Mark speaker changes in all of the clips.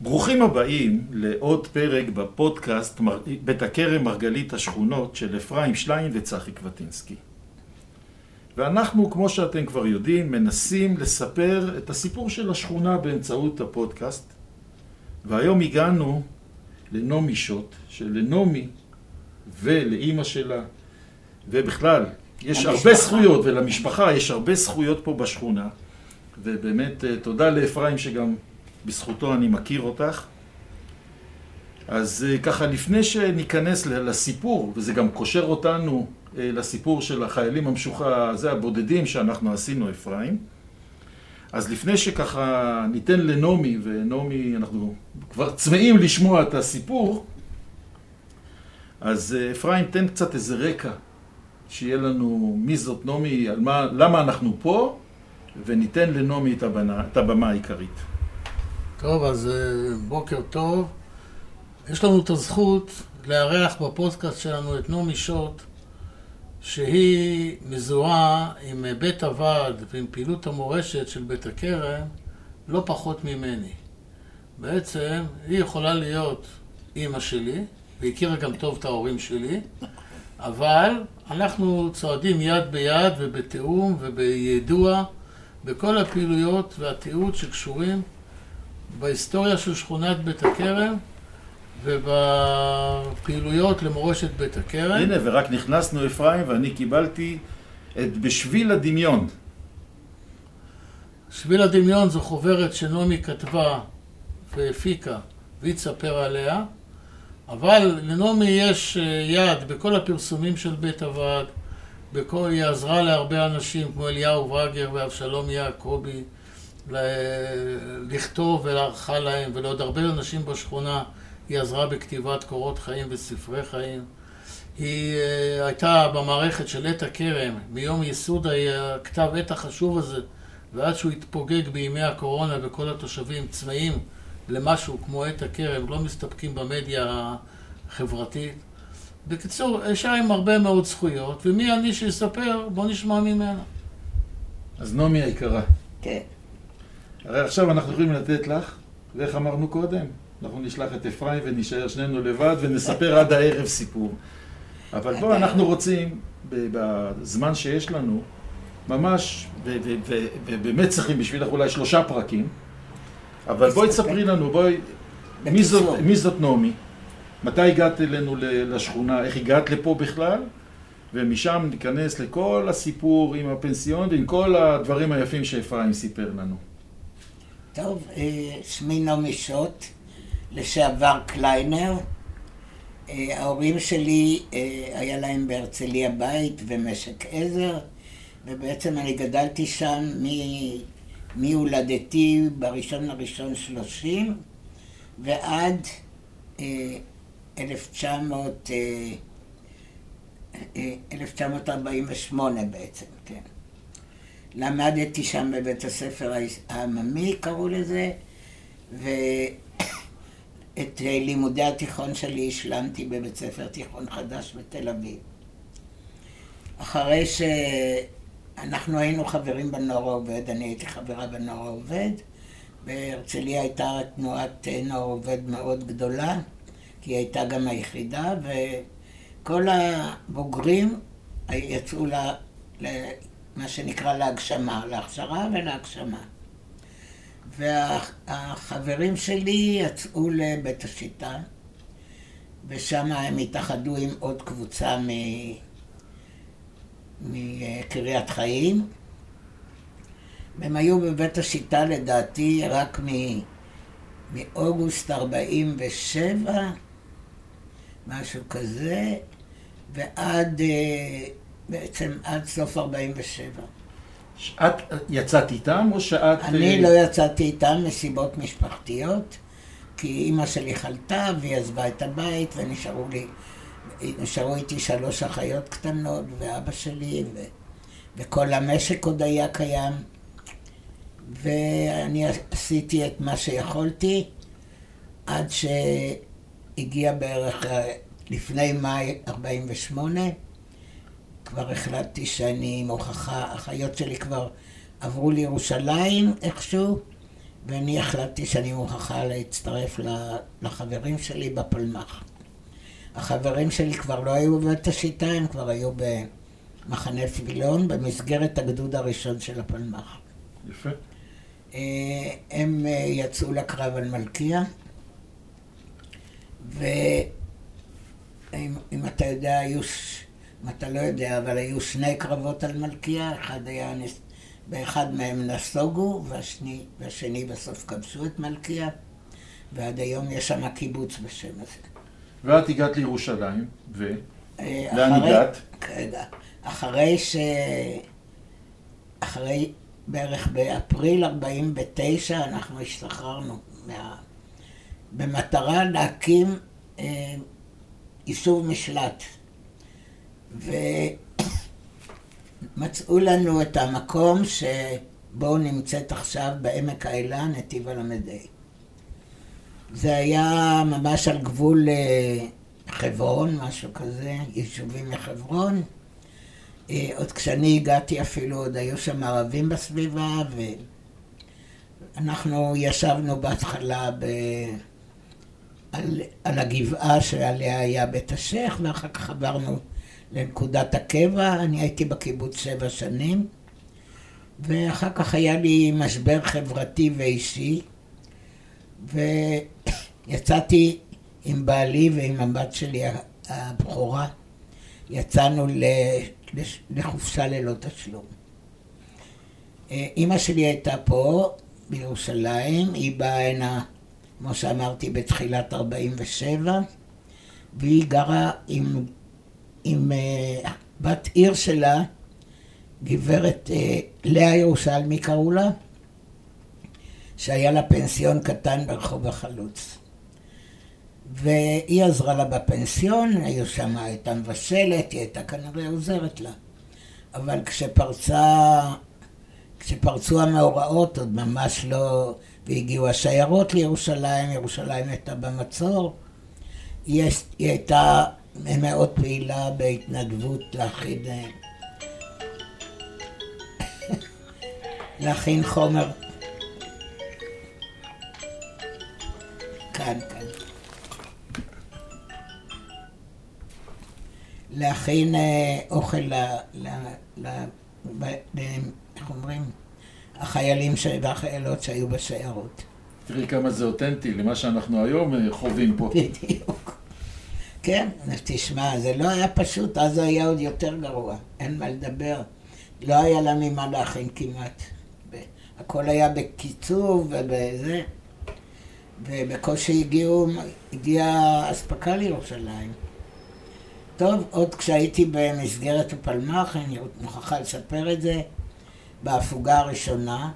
Speaker 1: ברוכים הבאים לעוד פרק בפודקאסט בית הכרם מרגלית השכונות של אפרים שליין וצחי קבטינסקי. ואנחנו, כמו שאתם כבר יודעים, מנסים לספר את הסיפור של השכונה באמצעות הפודקאסט. והיום הגענו לנעמי שוט, שלנעמי ולאימא שלה, ובכלל, יש המשפחה. הרבה זכויות, ולמשפחה יש הרבה זכויות פה בשכונה. ובאמת, אה, תודה לאפרים שגם בזכותו אני מכיר אותך. אז אה, ככה, לפני שניכנס לסיפור, וזה גם קושר אותנו אה, לסיפור של החיילים המשוכה, זה הבודדים שאנחנו עשינו, אפרים. אז לפני שככה ניתן לנעמי, ונעמי, אנחנו כבר צמאים לשמוע את הסיפור, אז אה, אפרים, תן קצת איזה רקע, שיהיה לנו מי זאת נעמי, למה אנחנו פה, וניתן לנעמי את, את הבמה העיקרית.
Speaker 2: טוב, אז אה, בוקר טוב. יש לנו את הזכות לארח בפודקאסט שלנו את נעמי שוט, שהיא מזוהה עם בית הוועד ועם פעילות המורשת של בית הכרם לא פחות ממני. בעצם היא יכולה להיות אימא שלי, והכירה גם טוב את ההורים שלי, אבל אנחנו צועדים יד ביד ובתיאום וביידוע בכל הפעילויות והתיעוד שקשורים בהיסטוריה של שכונת בית הכרם ובפעילויות למורשת בית הכרם.
Speaker 1: הנה, ורק נכנסנו אפרים ואני קיבלתי את בשביל הדמיון.
Speaker 2: שביל הדמיון זו חוברת שנעמי כתבה והפיקה והיא תספר עליה, אבל לנעמי יש אה, יד בכל הפרסומים של בית הוועד, בכל, היא עזרה להרבה אנשים כמו אליהו וגר ואבשלום יעקבי לכתוב ולערכה להם ולעוד הרבה אנשים בשכונה היא עזרה בכתיבת קורות חיים וספרי חיים. היא uh, הייתה במערכת של עת הכרם, מיום ייסוד הכתב עת החשוב הזה ועד שהוא התפוגג בימי הקורונה וכל התושבים צמאים למשהו כמו עת הכרם, לא מסתפקים במדיה החברתית. בקיצור, אישה עם הרבה מאוד זכויות, ומי אני שיספר? בוא נשמע ממנה.
Speaker 1: אז נעמי היקרה.
Speaker 3: כן.
Speaker 1: הרי עכשיו אנחנו יכולים לתת לך, ואיך אמרנו קודם? אנחנו נשלח את אפרים ונשאר שנינו לבד ונספר עד הערב סיפור. אבל בואו, אנחנו רוצים, בזמן שיש לנו, ממש, ובאמת צריכים בשבילך אולי שלושה פרקים, אבל בואי תספרי לנו, בואי, מי זאת, מי זאת נעמי? מתי הגעת אלינו לשכונה? איך הגעת לפה בכלל? ומשם ניכנס לכל הסיפור עם הפנסיון ועם כל הדברים היפים שאפרים סיפר לנו.
Speaker 3: טוב, אה, שמי נעמי שוט, לשעבר קליינר. אה, ההורים שלי, אה, היה להם בהרצליה בית ומשק עזר, ובעצם אני גדלתי שם מהולדתי בראשון לראשון שלושים ועד 1900, 1948 בעצם, כן. למדתי שם בבית הספר העממי, קראו לזה, ואת לימודי התיכון שלי השלמתי בבית ספר תיכון חדש בתל אביב. אחרי שאנחנו היינו חברים בנוער העובד, אני הייתי חברה בנוער העובד, בהרצליה הייתה תנועת נוער עובד מאוד גדולה, כי היא הייתה גם היחידה, וכל הבוגרים יצאו מה שנקרא להגשמה, להכשרה ולהגשמה. והחברים שלי יצאו לבית השיטה, ושם הם התאחדו עם עוד קבוצה מקריית חיים. והם היו בבית השיטה לדעתי רק מאוגוסט 47, משהו כזה, ועד אה, בעצם עד סוף 47.
Speaker 1: את יצאת איתם או שאת...
Speaker 3: אני אה, לא יצאתי איתם מסיבות משפחתיות, כי אימא שלי חלתה והיא עזבה את הבית ונשארו לי, נשארו איתי שלוש אחיות קטנות ואבא שלי ו, וכל המשק עוד היה קיים. ואני עשיתי את מה שיכולתי עד שהגיע בערך אה, לפני מאי 48' כבר החלטתי שאני עם הוכחה, החיות שלי כבר עברו לירושלים איכשהו, ואני החלטתי שאני מוכרחה להצטרף לחברים שלי בפלמ"ח. החברים שלי כבר לא היו בבית השיטה, הם כבר היו במחנה פילון, במסגרת הגדוד הראשון של הפלמ"ח.
Speaker 1: יפה.
Speaker 3: אה, הם אה, יצאו לקרב על מלכיה, ואם אתה יודע, היו, אם אתה לא יודע, אבל היו שני קרבות על מלכיה, אחד היה, באחד מהם נסוגו, והשני, והשני בסוף כבשו את מלכיה, ועד היום יש שם קיבוץ בשם הזה.
Speaker 1: ואת הגעת לירושלים, ו?
Speaker 3: אה,
Speaker 1: לאן הגעת?
Speaker 3: רגע, אחרי ש... אחרי בערך באפריל 49 אנחנו השתחררנו מה... במטרה להקים אה, יישוב משלט. ומצאו לנו את המקום שבו נמצאת עכשיו בעמק האלה, נתיב הל"ה. זה היה ממש על גבול אה, חברון, משהו כזה, יישובים מחברון. אה, עוד כשאני הגעתי אפילו, עוד היו שם ערבים בסביבה, ואנחנו ישבנו בהתחלה ב... על, על הגבעה שעליה היה בית השייח, ואחר כך עברנו לנקודת הקבע. אני הייתי בקיבוץ שבע שנים, ואחר כך היה לי משבר חברתי ואישי, ויצאתי עם בעלי ועם הבת שלי הבכורה, יצאנו לחופשה ללא תשלום. אה, אימא שלי הייתה פה, בירושלים, היא באה הנה, כמו שאמרתי, בתחילת 47, והיא גרה עם, עם אה, בת עיר שלה, גברת אה, לאה ירושלמי קראו לה, שהיה לה פנסיון קטן ברחוב החלוץ. והיא עזרה לה בפנסיון, היו שם, הייתה מבשלת, היא הייתה כנראה עוזרת לה. אבל כשפרצה, כשפרצו המאורעות, עוד ממש לא, והגיעו השיירות לירושלים, ירושלים הייתה במצור, היא, היא הייתה מאוד פעילה בהתנדבות להכין, אה, להכין חומר. כאן, כאן. להכין אה, אוכל ל... ל, ל איך אומרים? החיילים ש... והחיילות שהיו בשיירות.
Speaker 1: תראי כמה זה אותנטי למה שאנחנו היום אה, חווים פה.
Speaker 3: בדיוק. כן, תשמע, זה לא היה פשוט, אז היה עוד יותר גרוע, אין מה לדבר. לא היה לה ממה להכין כמעט. הכל היה בקיצוב ובזה, ובקושי הגיעו, הגיעה אספקה לירושלים. טוב, עוד כשהייתי במסגרת הפלמ"ח, אני מוכרחה לספר את זה, בהפוגה הראשונה,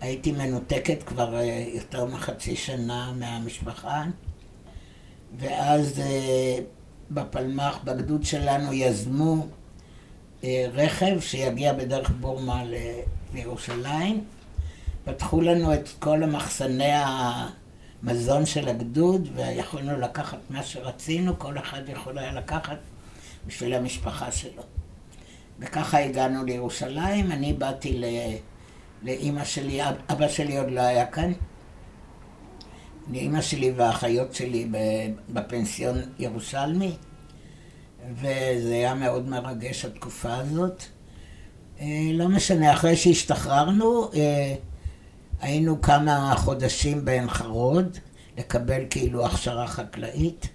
Speaker 3: הייתי מנותקת כבר אה, יותר מחצי שנה מהמשפחה, ואז אה, בפלמ"ח, בגדוד שלנו, יזמו אה, רכב שיגיע בדרך בורמה לירושלים. פתחו לנו את כל המחסני המזון של הגדוד, ויכולנו לקחת מה שרצינו, כל אחד יכול היה לקחת בשביל המשפחה שלו. וככה הגענו לירושלים, אני באתי. לאימא שלי, אב- אבא שלי עוד לא היה כאן. לאימא שלי והאחיות שלי בפנסיון ירושלמי, וזה היה מאוד מרגש התקופה הזאת. אה, לא משנה, אחרי שהשתחררנו, אה, היינו כמה חודשים בעין חרוד, לקבל כאילו הכשרה חקלאית,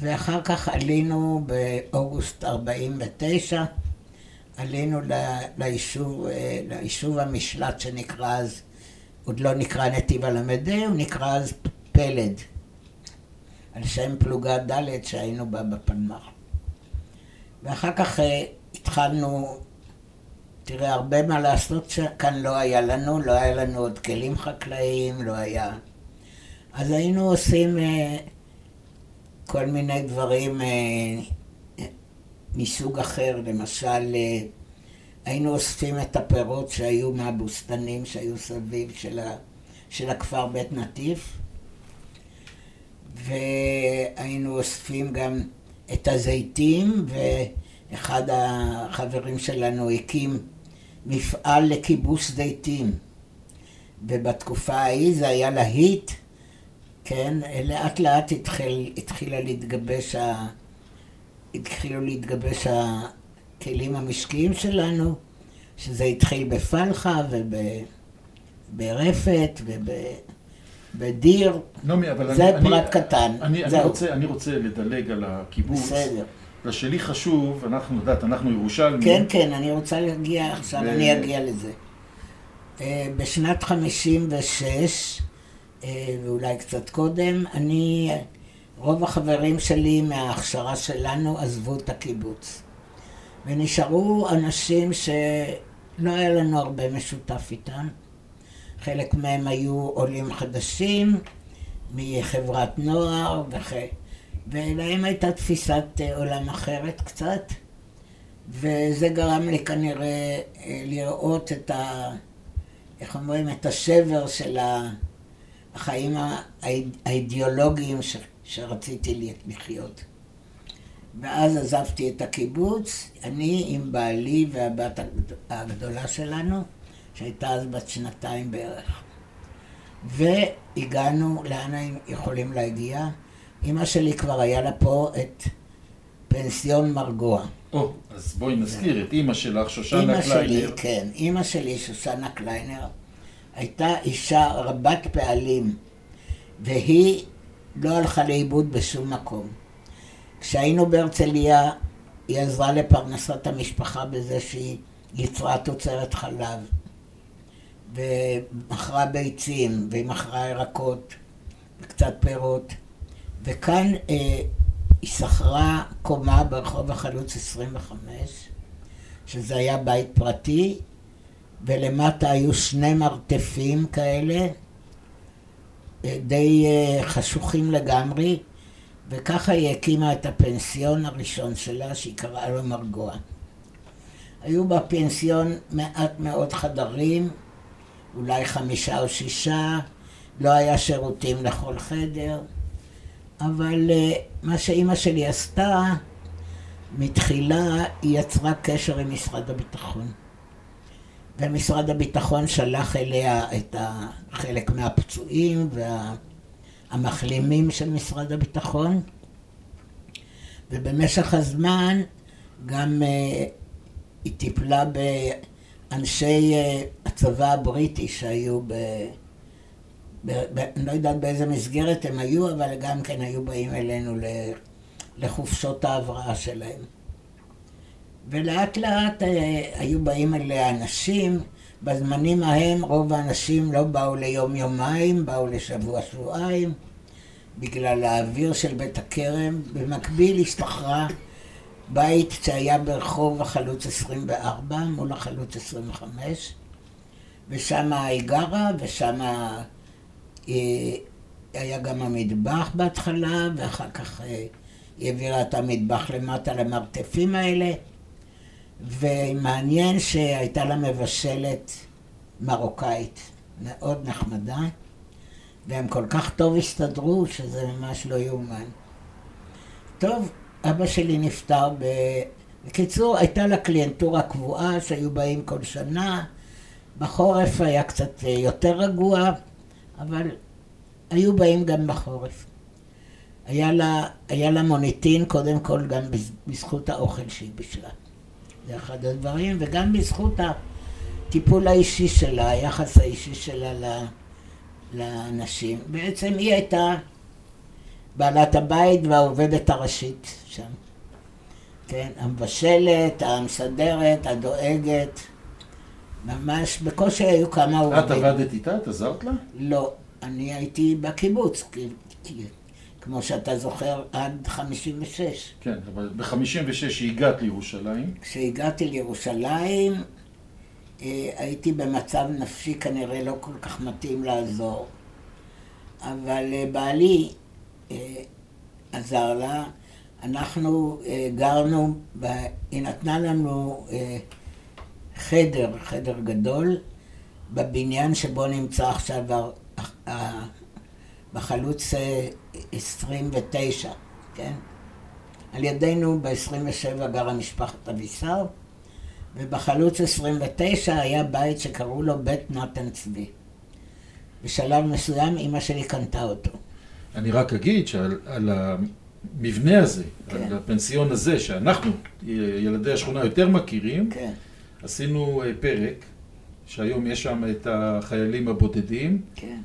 Speaker 3: ואחר כך עלינו באוגוסט 49, עלינו ליישוב, אה, ליישוב המשלט שנקרא אז, עוד לא נקרא נתיב הל"ה, הוא נקרא אז פלד, על שם פלוגה ד' שהיינו בה בפלמ"ח. ואחר כך אה, התחלנו, תראה, הרבה מה לעשות שכאן לא היה לנו, לא היה לנו עוד כלים חקלאיים, לא היה... אז היינו עושים אה, כל מיני דברים אה, מסוג אחר, למשל, היינו אוספים את הפירות שהיו מהבוסתנים שהיו סביב של, ה, של הכפר בית נטיף, והיינו אוספים גם את הזיתים, ואחד החברים שלנו הקים מפעל לכיבוש זיתים. ובתקופה ההיא זה היה להיט, כן, לאט לאט התחיל, התחילה להתגבש ה... התחילו להתגבש הכלים המשקיים שלנו, שזה התחיל בפלחה וברפת ובדיר.
Speaker 1: נעמי, אבל
Speaker 3: זה
Speaker 1: אני...
Speaker 3: פרט
Speaker 1: אני,
Speaker 3: קטן.
Speaker 1: אני, אני. רוצה, אני רוצה לדלג על הקיבוץ.
Speaker 3: בסדר.
Speaker 1: ושלי חשוב, אנחנו, יודעת, אנחנו ירושלמים.
Speaker 3: כן, כן, אני רוצה להגיע, עכשיו
Speaker 1: ו-
Speaker 3: אני אגיע לזה. אה, בשנת 56, אה, ואולי קצת קודם, אני, רוב החברים שלי מההכשרה שלנו עזבו את הקיבוץ. ונשארו אנשים שלא היה לנו הרבה משותף איתם. חלק מהם היו עולים חדשים מחברת נוער, וכ... ולהם הייתה תפיסת אה, עולם אחרת קצת, וזה גרם לי כנראה אה, לראות את ה... איך אומרים? את השבר של החיים האיד- האידיאולוגיים ש... שרציתי לחיות. ואז עזבתי את הקיבוץ, אני עם בעלי והבת הגד- הגדולה שלנו, שהייתה אז בת שנתיים בערך. והגענו, לאן היינו יכולים להגיע? אימא שלי כבר היה לה פה את פנסיון מרגוע.
Speaker 1: או, אז בואי נזכיר את אימא שלך, שושנה
Speaker 3: אימא שלי,
Speaker 1: קליינר.
Speaker 3: כן, אימא שלי, שושנה קליינר, הייתה אישה רבת פעלים, והיא לא הלכה לאיבוד בשום מקום. כשהיינו בהרצליה, היא עזרה לפרנסת המשפחה בזה שהיא יצרה תוצרת חלב, ומכרה ביצים, והיא מכרה ירקות, וקצת פירות. וכאן אה, היא שכרה קומה ברחוב החלוץ 25, שזה היה בית פרטי, ולמטה היו שני מרתפים כאלה, אה, די אה, חשוכים לגמרי, וככה היא הקימה את הפנסיון הראשון שלה, שהיא קראה לו מרגוע. היו בפנסיון מעט מאוד חדרים, אולי חמישה או שישה, לא היה שירותים לכל חדר, אבל אה, מה שאימא שלי עשתה, מתחילה היא יצרה קשר עם משרד הביטחון. ומשרד הביטחון שלח אליה את חלק מהפצועים והמחלימים של משרד הביטחון, ובמשך הזמן גם אה, היא טיפלה באנשי אה, הצבא הבריטי שהיו ב... ב- ב- אני לא יודעת באיזה מסגרת הם היו, אבל גם כן היו באים אלינו ל- לחופשות ההבראה שלהם. ולאט לאט אה, היו באים אליה אנשים, בזמנים ההם רוב האנשים לא באו ליום-יומיים, באו לשבוע-שבועיים, בגלל האוויר של בית הכרם. במקביל השתחררה בית שהיה ברחוב החלוץ 24, מול החלוץ 25, ושם היא גרה, ושם היה גם המטבח בהתחלה, ואחר כך אה, היא העבירה את המטבח למטה למרתפים האלה. ומעניין שהייתה לה מבשלת מרוקאית מאוד נחמדה, והם כל כך טוב הסתדרו שזה ממש לא יאומן. טוב, אבא שלי נפטר ב... בקיצור, הייתה לה קליינטורה קבועה שהיו באים כל שנה. בחורף היה קצת יותר רגוע, אבל היו באים גם בחורף. היה לה, היה לה מוניטין קודם כל גם בזכות האוכל שהיא בישלה. זה אחד הדברים, וגם בזכות הטיפול האישי שלה, היחס האישי שלה ל- לאנשים. בעצם היא הייתה בעלת הבית והעובדת הראשית שם. כן, המבשלת, המסדרת, הדואגת. ממש, בקושי היו כמה עובדים.
Speaker 1: את עבדת איתה? את עזרת לה?
Speaker 3: לא, אני הייתי בקיבוץ, כי, כי, כמו שאתה זוכר, עד 56.
Speaker 1: כן, אבל ב-56 הגעת לירושלים.
Speaker 3: כשהגעתי לירושלים, אה, הייתי במצב נפשי כנראה לא כל כך מתאים לעזור. אבל אה, בעלי אה, עזר לה. אנחנו גרנו. היא נתנה לנו חדר, חדר גדול, בבניין שבו נמצא עכשיו בחלוץ אה, 29, כן? על ידינו ב-27 גרה משפחת אבישר, ובחלוץ 29 היה בית שקראו לו בית נתן צבי. בשלב מסוים אימא שלי קנתה אותו.
Speaker 1: אני רק אגיד שעל על המבנה הזה,
Speaker 3: כן.
Speaker 1: על הפנסיון הזה, שאנחנו, ילדי השכונה, יותר מכירים,
Speaker 3: כן,
Speaker 1: עשינו אה, פרק, שהיום יש שם את החיילים הבודדים,
Speaker 3: כן.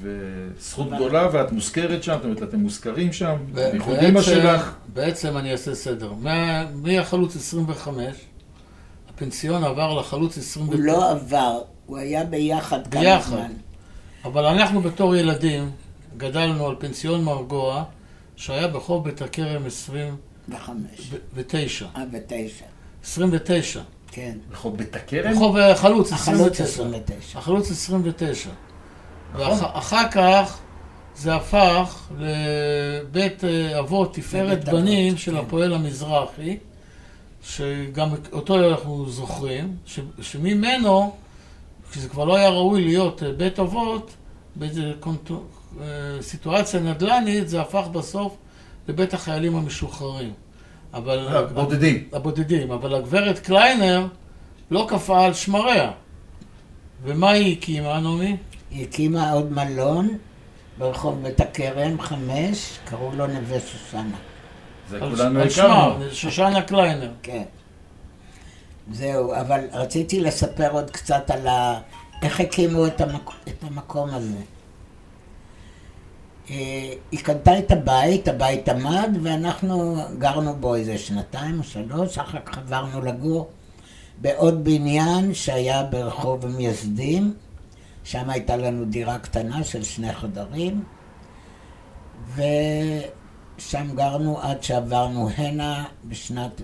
Speaker 1: וזכות גדולה, ואת מוזכרת שם, זאת אומרת, אתם מוזכרים שם, בייחוד אמא שלך.
Speaker 2: בעצם אני אעשה סדר. מה- מהחלוץ 25, הפנסיון עבר לחלוץ 29.
Speaker 3: הוא לא עבר, הוא היה ביחד כמה
Speaker 2: ביחד.
Speaker 3: זמן.
Speaker 2: אבל אנחנו בתור ילדים גדלנו על פנסיון מרגוע, שהיה ברחוב בית הכרם
Speaker 3: בחמש.
Speaker 2: 29.
Speaker 3: אה, בתשע.
Speaker 2: 29.
Speaker 3: כן.
Speaker 1: רחוב בית הכרם?
Speaker 2: רחוב אה, חלוץ
Speaker 3: החלוץ
Speaker 2: 29.
Speaker 3: 29.
Speaker 2: החלוץ 29.
Speaker 1: נכון.
Speaker 2: ואחר כך זה הפך לבית אה, אבות תפארת בנים
Speaker 3: אבות,
Speaker 2: של
Speaker 3: כן.
Speaker 2: הפועל המזרחי, שגם אותו אנחנו זוכרים, ש, שממנו, כשזה כבר לא היה ראוי להיות אה, בית אבות, קונטו- אה, נדל"נית, זה הפך בסוף לבית החיילים המשוחררים. אבל...
Speaker 1: אה, בודדים.
Speaker 2: הבודדים, אבל הגברת קליינר לא קפאה על שמריה. ומה היא הקימה, נעמי?
Speaker 3: היא הקימה עוד מלון ברחוב בית הכרם, חמש, קראו לו נווה שושנה.
Speaker 1: זה כולנו הכרנו.
Speaker 2: שושנה קליינר.
Speaker 3: כן. זהו, אבל רציתי לספר עוד קצת על ה... איך הקימו את, המק... את המקום הזה. אה, היא קנתה את הבית, הבית עמד, ואנחנו גרנו בו איזה שנתיים או שלוש, אחר כך עברנו לגור בעוד בניין שהיה ברחוב המייסדים, שם הייתה לנו דירה קטנה של שני חדרים, ושם גרנו עד שעברנו הנה בשנת,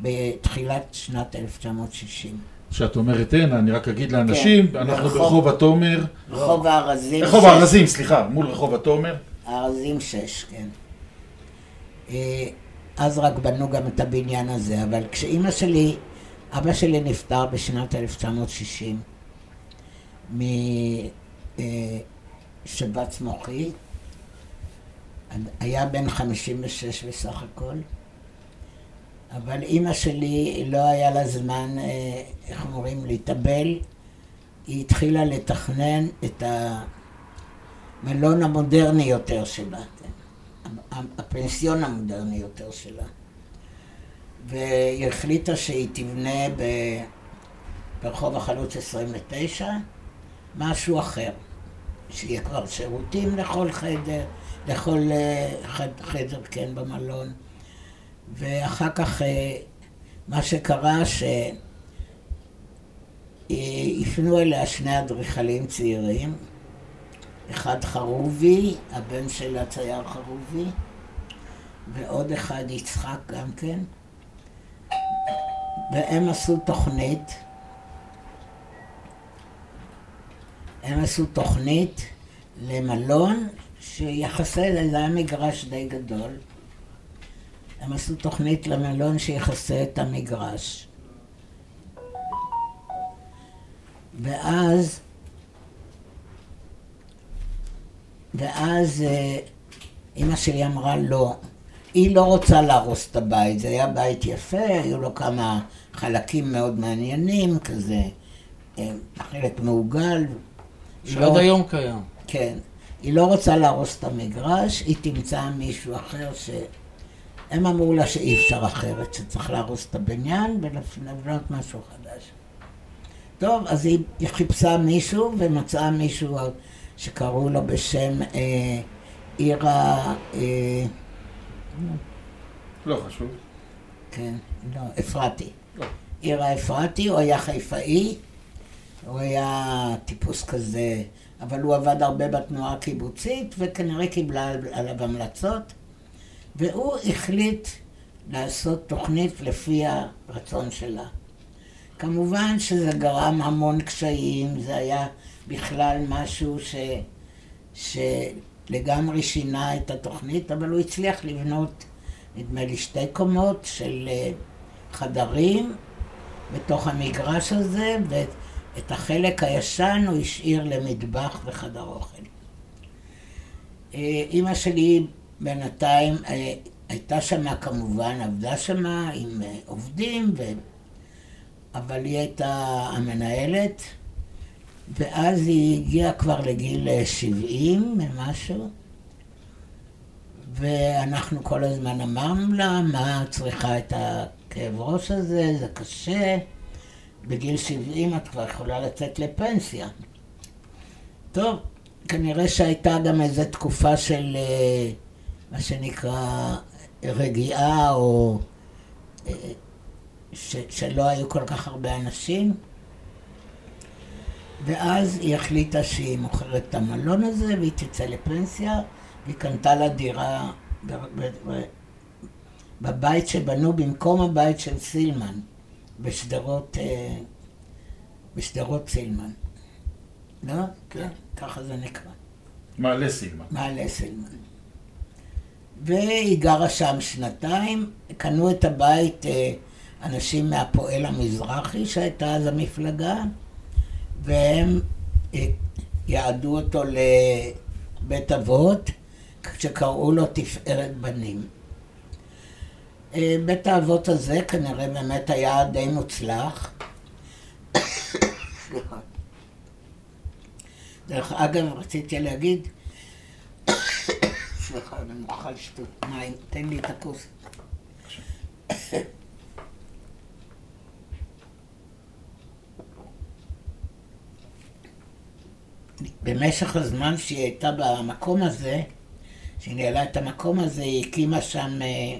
Speaker 3: בתחילת שנת 1960.
Speaker 1: כשאת אומרת הנה, אני רק אגיד לאנשים,
Speaker 3: כן,
Speaker 1: אנחנו
Speaker 3: ברחוב-
Speaker 1: ברחוב התומר,
Speaker 3: רחוב הארזים.
Speaker 1: רחוב. הארזים, סליחה, מול רחוב התומר.
Speaker 3: הארזים שש, כן. אה, אז רק בנו גם את הבניין הזה, אבל כשאימא שלי, אבא שלי נפטר בשנת 1960 משבץ מוחי, היה בן 56 בסך הכל, אבל אימא שלי לא היה לה זמן, אה, איך אומרים, להתאבל, היא התחילה לתכנן את. המלון המודרני יותר שלה, כן. הפנסיון המודרני יותר שלה. והיא החליטה שהיא תבנה. ברחוב החלוץ 29 משהו אחר. שיהיה כבר שירותים לכל חדר, לכל אה, חד, חדר, כן, במלון. ואחר כך אה, מה שקרה שהפנו אליה שני אדריכלים צעירים, אחד חרובי, הבן של הצייר חרובי, ועוד אחד יצחק גם כן. והם עשו תוכנית, הם עשו תוכנית למלון שיחסי, זה היה מגרש די גדול. הם עשו תוכנית למלון שיכסה את המגרש. ואז ואז אה, אימא שלי אמרה לא, היא לא רוצה להרוס את הבית, זה היה בית יפה, היו לו כמה חלקים מאוד מעניינים, כזה אה, חלק מעוגל.
Speaker 2: שעד
Speaker 3: לא-
Speaker 2: היום קיים.
Speaker 3: כן. היא לא רוצה להרוס את המגרש, היא תמצא מישהו אחר ש... הם אמרו לה שאי אפשר אחרת, שצריך להרוס את הבניין ולבנות משהו חדש. טוב, אז היא, היא חיפשה מישהו ומצאה מישהו שקראו לו בשם אה, עירה, אה,
Speaker 1: לא חשוב.
Speaker 3: כן, לא, אפרתי.
Speaker 1: לא.
Speaker 3: עירה אפרתי, הוא היה חיפאי, הוא היה טיפוס כזה, אבל הוא עבד הרבה בתנועה הקיבוצית, וכנראה קיבלה עליו המלצות, והוא החליט לעשות תוכנית לפי הרצון שלה. כמובן שזה גרם המון קשיים, זה היה בכלל משהו ש... שלגמרי שינה את התוכנית, אבל הוא הצליח לבנות, נדמה לי, שתי קומות של אה, חדרים בתוך המגרש הזה, ואת החלק הישן הוא השאיר למטבח וחדר אוכל. אה, אימא שלי בינתיים אה, הייתה שמה כמובן, עבדה שמה עם אה, עובדים, ו... אבל היא הייתה המנהלת, ואז היא הגיעה כבר לגיל אה, 70 ומשהו, ואנחנו כל הזמן אמרנו לה, מה את צריכה את הכאב ראש הזה, זה קשה, בגיל 70 את כבר יכולה לצאת לפנסיה. טוב, כנראה שהייתה גם איזו תקופה של אה, מה שנקרא רגיעה, או אה, ש, שלא היו כל כך הרבה אנשים. ואז היא החליטה שהיא מוכרת את המלון הזה והיא תצא לפנסיה, והיא קנתה לה דירה בבית שבנו במקום הבית של סילמן, בשדרות, אה, בשדרות סילמן. לא?
Speaker 2: כן.
Speaker 3: ככה זה נקרא.
Speaker 1: מעלה סילמן.
Speaker 3: מעלה סילמן. והיא גרה שם שנתיים, קנו את הבית אה, אנשים מהפועל המזרחי, שהייתה אז המפלגה, והם אה, יעדו אותו לבית אבות, שקראו לו תפארת בנים. אה, בית האבות הזה כנראה באמת היה די מוצלח. דרך אגב, רציתי להגיד, סליחה, אני מוכרחה לשתות מים, תן לי את הכוס. במשך הזמן שהיא הייתה במקום הזה, שהיא ניהלה את המקום הזה, היא הקימה שם אה,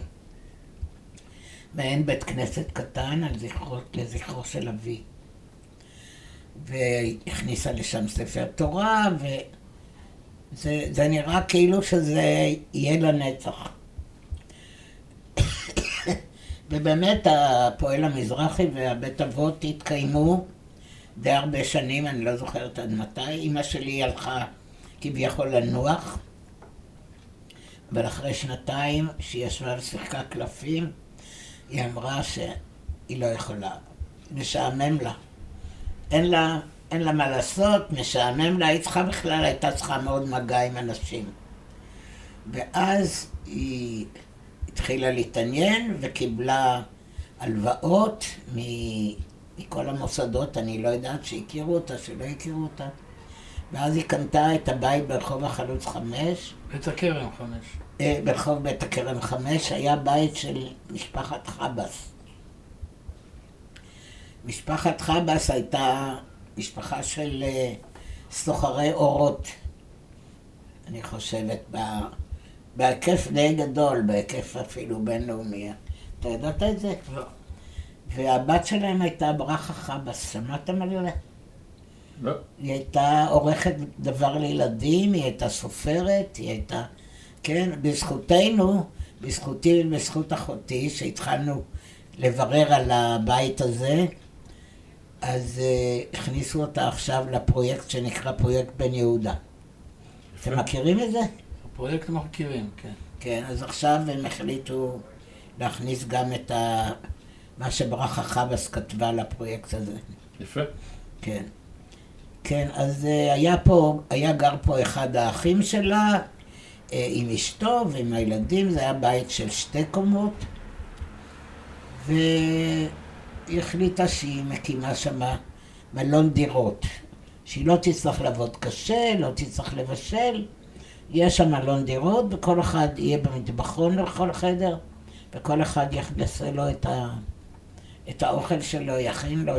Speaker 3: מעין בית כנסת קטן זכרו, לזכרו של אבי. והכניסה לשם ספר תורה, וזה זה נראה כאילו שזה יהיה לנצח. ובאמת הפועל המזרחי והבית אבות התקיימו די הרבה שנים, אני לא זוכרת עד מתי. אימא שלי הלכה כביכול לנוח, אבל אחרי שנתיים שהיא ישבה ושיחקה קלפים, היא אמרה שהיא לא יכולה, משעמם לה. אין לה, אין לה מה לעשות, משעמם לה, היא צריכה בכלל, הייתה צריכה מאוד מגע עם אנשים. ואז היא התחילה להתעניין וקיבלה הלוואות מ- מכל המוסדות, אני לא יודעת שהכירו אותה, שלא הכירו אותה. ואז היא קנתה את הבית ברחוב החלוץ חמש,
Speaker 2: בית הכרם חמש.
Speaker 3: אה, ברחוב בית הכרם חמש, היה בית של משפחת חבס. משפחת חבס הייתה משפחה של אה, סוחרי אורות, אני חושבת, ב- בהיקף די גדול, בהיקף אפילו בינלאומי. אתה ידעת את זה?
Speaker 2: לא.
Speaker 3: והבת שלהם הייתה ברכה חבס, שמעתם על זה?
Speaker 1: לא.
Speaker 3: היא הייתה עורכת דבר לילדים, היא הייתה סופרת, היא הייתה... כן, בזכותנו, בזכותי ובזכות אחותי, שהתחלנו לברר על הבית הזה, אז uh, הכניסו אותה עכשיו לפרויקט שנקרא פרויקט בן יהודה. אתם מכירים את זה?
Speaker 2: הפרויקט מכירים, כן.
Speaker 3: כן, אז עכשיו הם החליטו להכניס גם את ה... מה שברכה חבס כתבה לפרויקט הזה.
Speaker 1: יפה.
Speaker 3: כן. כן, אז אה, היה פה, היה גר פה אחד האחים שלה עם אשתו ועם הילדים, זה היה בית של שתי קומות, והיא החליטה שהיא מקימה שם מלון דירות, שהיא לא תצטרך לעבוד קשה, לא תצטרך לבשל, יש שם מלון דירות, וכל אחד יהיה במטבחון לכל חדר, וכל אחד יעשה לו את, ה, את האוכל שלו, יכין לו,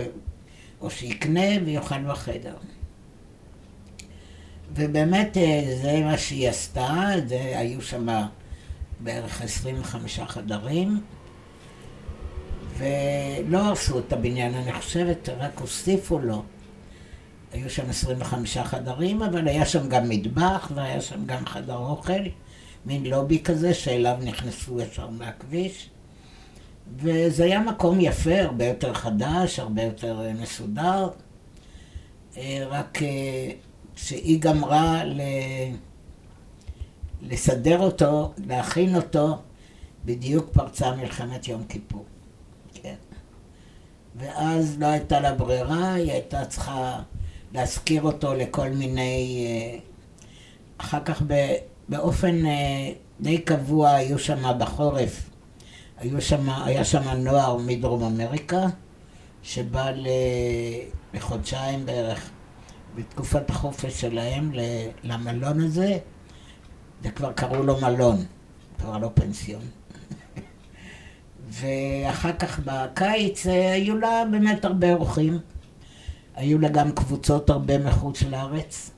Speaker 3: או שיקנה ויאכל בחדר. ובאמת אה, זה מה שהיא עשתה, זה, היו שם בערך 25 חדרים, ולא הרסו את הבניין, אני חושבת, רק הוסיפו לו. היו שם 25 חדרים, אבל היה שם גם מטבח והיה שם גם חדר אוכל, מין לובי כזה שאליו נכנסו ישר מהכביש. וזה היה מקום יפה, הרבה יותר חדש, הרבה יותר אה, מסודר. אה, רק אה, כשהיא גמרה ל... לסדר אותו, להכין אותו, בדיוק פרצה מלחמת יום כיפור. כן. ואז לא הייתה לה ברירה, היא הייתה צריכה להשכיר אותו לכל מיני... אחר כך באופן די קבוע היו שם בחורף היו שם, היה שם נוער מדרום אמריקה, שבא לחודשיים בערך, בתקופת החופש שלהם למלון הזה, זה כבר קראו לו מלון, כבר לא פנסיון. ואחר כך בקיץ אה, היו לה באמת הרבה אורחים. היו לה גם קבוצות הרבה מחוץ לארץ,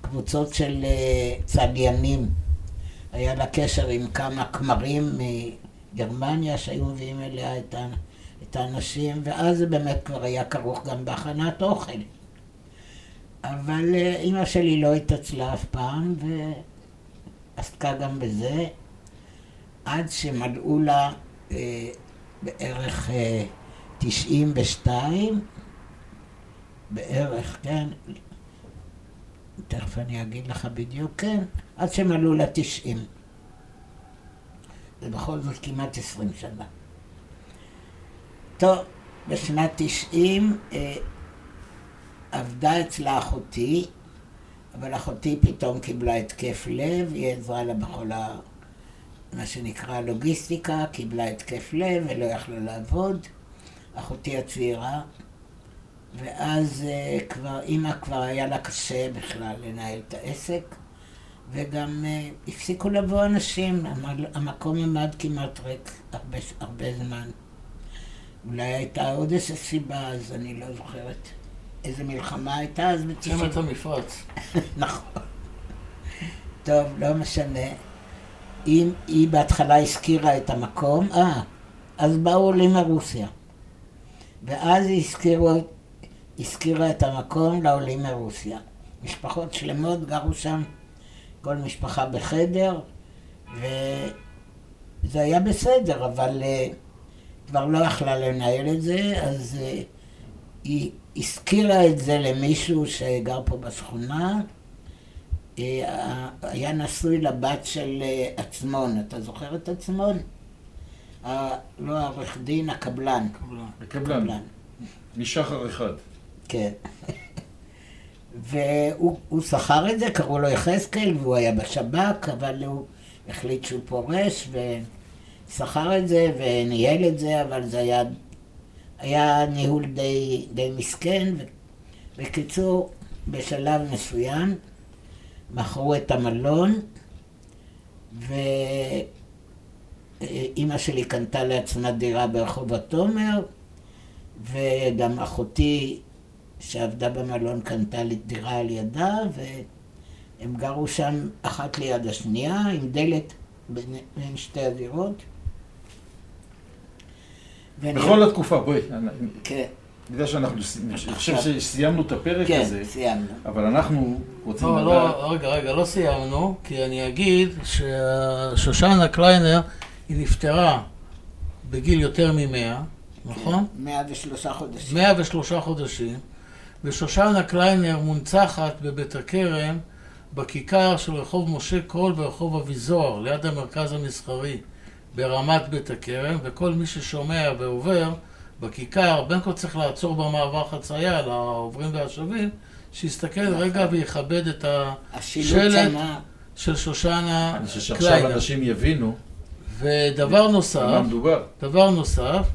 Speaker 3: קבוצות של אה, צליינים. היה לה קשר עם כמה כמרים מגרמניה שהיו מביאים אליה את האנשים, ואז זה באמת כבר היה כרוך גם בהכנת אוכל. אבל אה, אימא שלי לא התעצלה אף פעם, ועסקה גם בזה, עד שמלאו לה אה, בערך אה, 92, בערך, כן, תכף אני אגיד לך בדיוק, כן, עד שמלאו לה 90. זה בכל זאת כמעט 20 שנה. טוב, בשנת 90 אה, עבדה אצלה אחותי, אבל אחותי פתאום קיבלה התקף לב, היא עזרה לה בכל ה... מה שנקרא לוגיסטיקה, קיבלה התקף לב ולא יכלה לעבוד, אחותי הצעירה, ואז uh, כבר, אימא כבר היה לה קשה בכלל לנהל את העסק, וגם uh, הפסיקו לבוא אנשים, המ- המקום עמד כמעט ריק הרבה, הרבה זמן. אולי הייתה עוד איזו סיבה, אז אני לא זוכרת איזה מלחמה הייתה אז ב-90.
Speaker 2: מלחמת המפרץ.
Speaker 3: נכון. טוב, לא משנה. היא, היא בהתחלה הזכירה את המקום, אה, אז באו עולים מרוסיה. ואז היא הזכירו, הזכירה את המקום לעולים מרוסיה. משפחות שלמות גרו שם, כל משפחה בחדר, וזה היה בסדר, אבל uh, כבר לא יכלה לנהל את זה, אז uh, היא הזכירה את זה למישהו שגר פה בשכונה. אה, היה נשוי לבת של אה, עצמון, אתה זוכר את עצמון? ה- לא העורך דין, הקבלן.
Speaker 1: הקבלן, משחר אחד.
Speaker 3: כן. והוא הוא שכר את זה, קראו לו יחזקאל, והוא היה בשב"כ, אבל הוא החליט שהוא פורש, ושכר את זה וניהל את זה, אבל זה היה, היה ניהול די, די מסכן. בקיצור, בשלב מסוים מכרו את המלון, ואימא שלי קנתה לעצמה דירה ברחוב התומר, וגם אחותי שעבדה במלון קנתה לי דירה על ידה, והם גרו שם אחת ליד השנייה, עם דלת בין, בין שתי הדירות.
Speaker 1: בכל התקופה, בואי, אני
Speaker 3: כן,
Speaker 1: אני יודע שאנחנו, אני חושב שסיימנו את הפרק
Speaker 3: כן,
Speaker 1: הזה,
Speaker 3: סיימנו.
Speaker 1: אבל אנחנו רוצים
Speaker 2: לא,
Speaker 1: לדעת...
Speaker 2: לא, רגע, רגע, לא סיימנו, כי אני אגיד ששושנה קליינר, היא נפטרה בגיל יותר ממאה, נכון?
Speaker 3: 103 חודשים.
Speaker 2: 103 חודשים, ושושנה קליינר מונצחת בבית הכרם בכיכר של רחוב משה קול ורחוב אביזוהר, ליד המרכז המסחרי ברמת בית הכרם, וכל מי ששומע ועובר בכיכר, בין כה צריך לעצור במעבר חצייה לעוברים והשבים, שיסתכל רגע ויכבד את השלט של שושנה
Speaker 1: אני חושב שעכשיו. אנשים יבינו
Speaker 2: ודבר נוסף. דבר נוסף,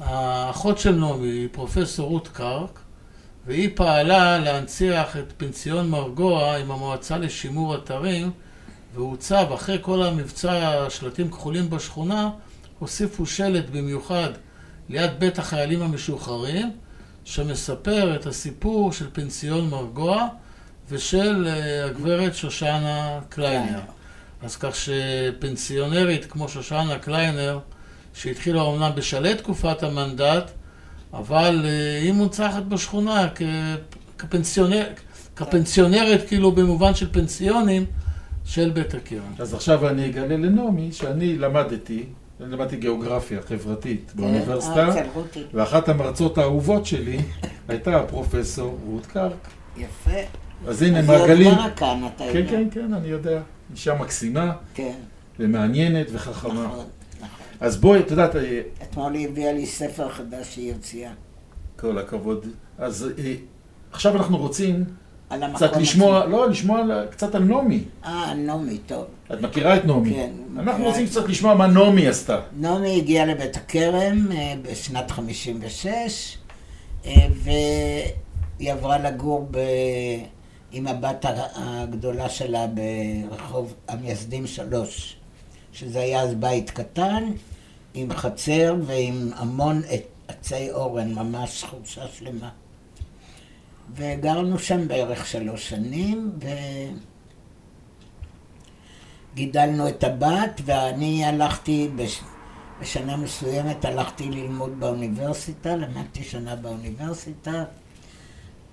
Speaker 2: האחות של נעמי היא פרופסור רות קרק, והיא פעלה להנציח את פנסיון מרגוע עם המועצה לשימור אתרים, והוצב, אחרי כל המבצע שלטים כחולים בשכונה, הוסיפו שלט במיוחד ליד בית החיילים המשוחררים, שמספר את הסיפור של פנסיון מרגוע ושל אה, הגברת שושנה קליינר. אז כך שפנסיונרית כמו שושנה קליינר, שהתחילה אומנם בשלהי תקופת המנדט, אבל אה, היא מונצחת בשכונה כפנסיונר, כפנסיונרת, כאילו במובן של פנסיונים, של בית הכרם.
Speaker 1: אז עכשיו אני אגלה לנעמי שאני למדתי, אני למדתי גיאוגרפיה חברתית באוניברסיטה,
Speaker 3: אה.
Speaker 1: ואחת המרצות האהובות שלי הייתה הפרופסור רות קרק.
Speaker 3: יפה.
Speaker 1: אז הנה
Speaker 3: אז היא עוד
Speaker 1: מעגלים.
Speaker 3: כאן, אתה
Speaker 1: כן,
Speaker 3: יודע.
Speaker 1: כן, כן, אני יודע. אישה מקסימה
Speaker 3: כן,
Speaker 1: ומעניינת וחכמה.
Speaker 3: נכון, נכון.
Speaker 1: אז בואי, את יודעת, אה,
Speaker 3: אתמול היא הביאה לי ספר חדש שהיא הוציאה.
Speaker 1: כל הכבוד. אז אה, עכשיו אנחנו רוצים
Speaker 3: על המקום
Speaker 1: קצת לשמוע, לא, לשמוע קצת על נעמי.
Speaker 3: אה, נעמי, טוב.
Speaker 1: את מכירה את נעמי?
Speaker 3: כן,
Speaker 1: אנחנו רוצים קצת לשמוע מה נעמי עשתה.
Speaker 3: נעמי הגיעה לבית הכרם אה, בשנת 56, אה, היא עברה לגור ב... עם הבת הגדולה שלה ברחוב המייסדים שלוש, שזה היה אז בית קטן, עם חצר ועם המון עצי אורן, ממש חורשה שלמה. וגרנו שם בערך שלוש שנים, וגידלנו את הבת, ואני הלכתי, בש... בשנה מסוימת הלכתי ללמוד באוניברסיטה, למדתי שנה באוניברסיטה.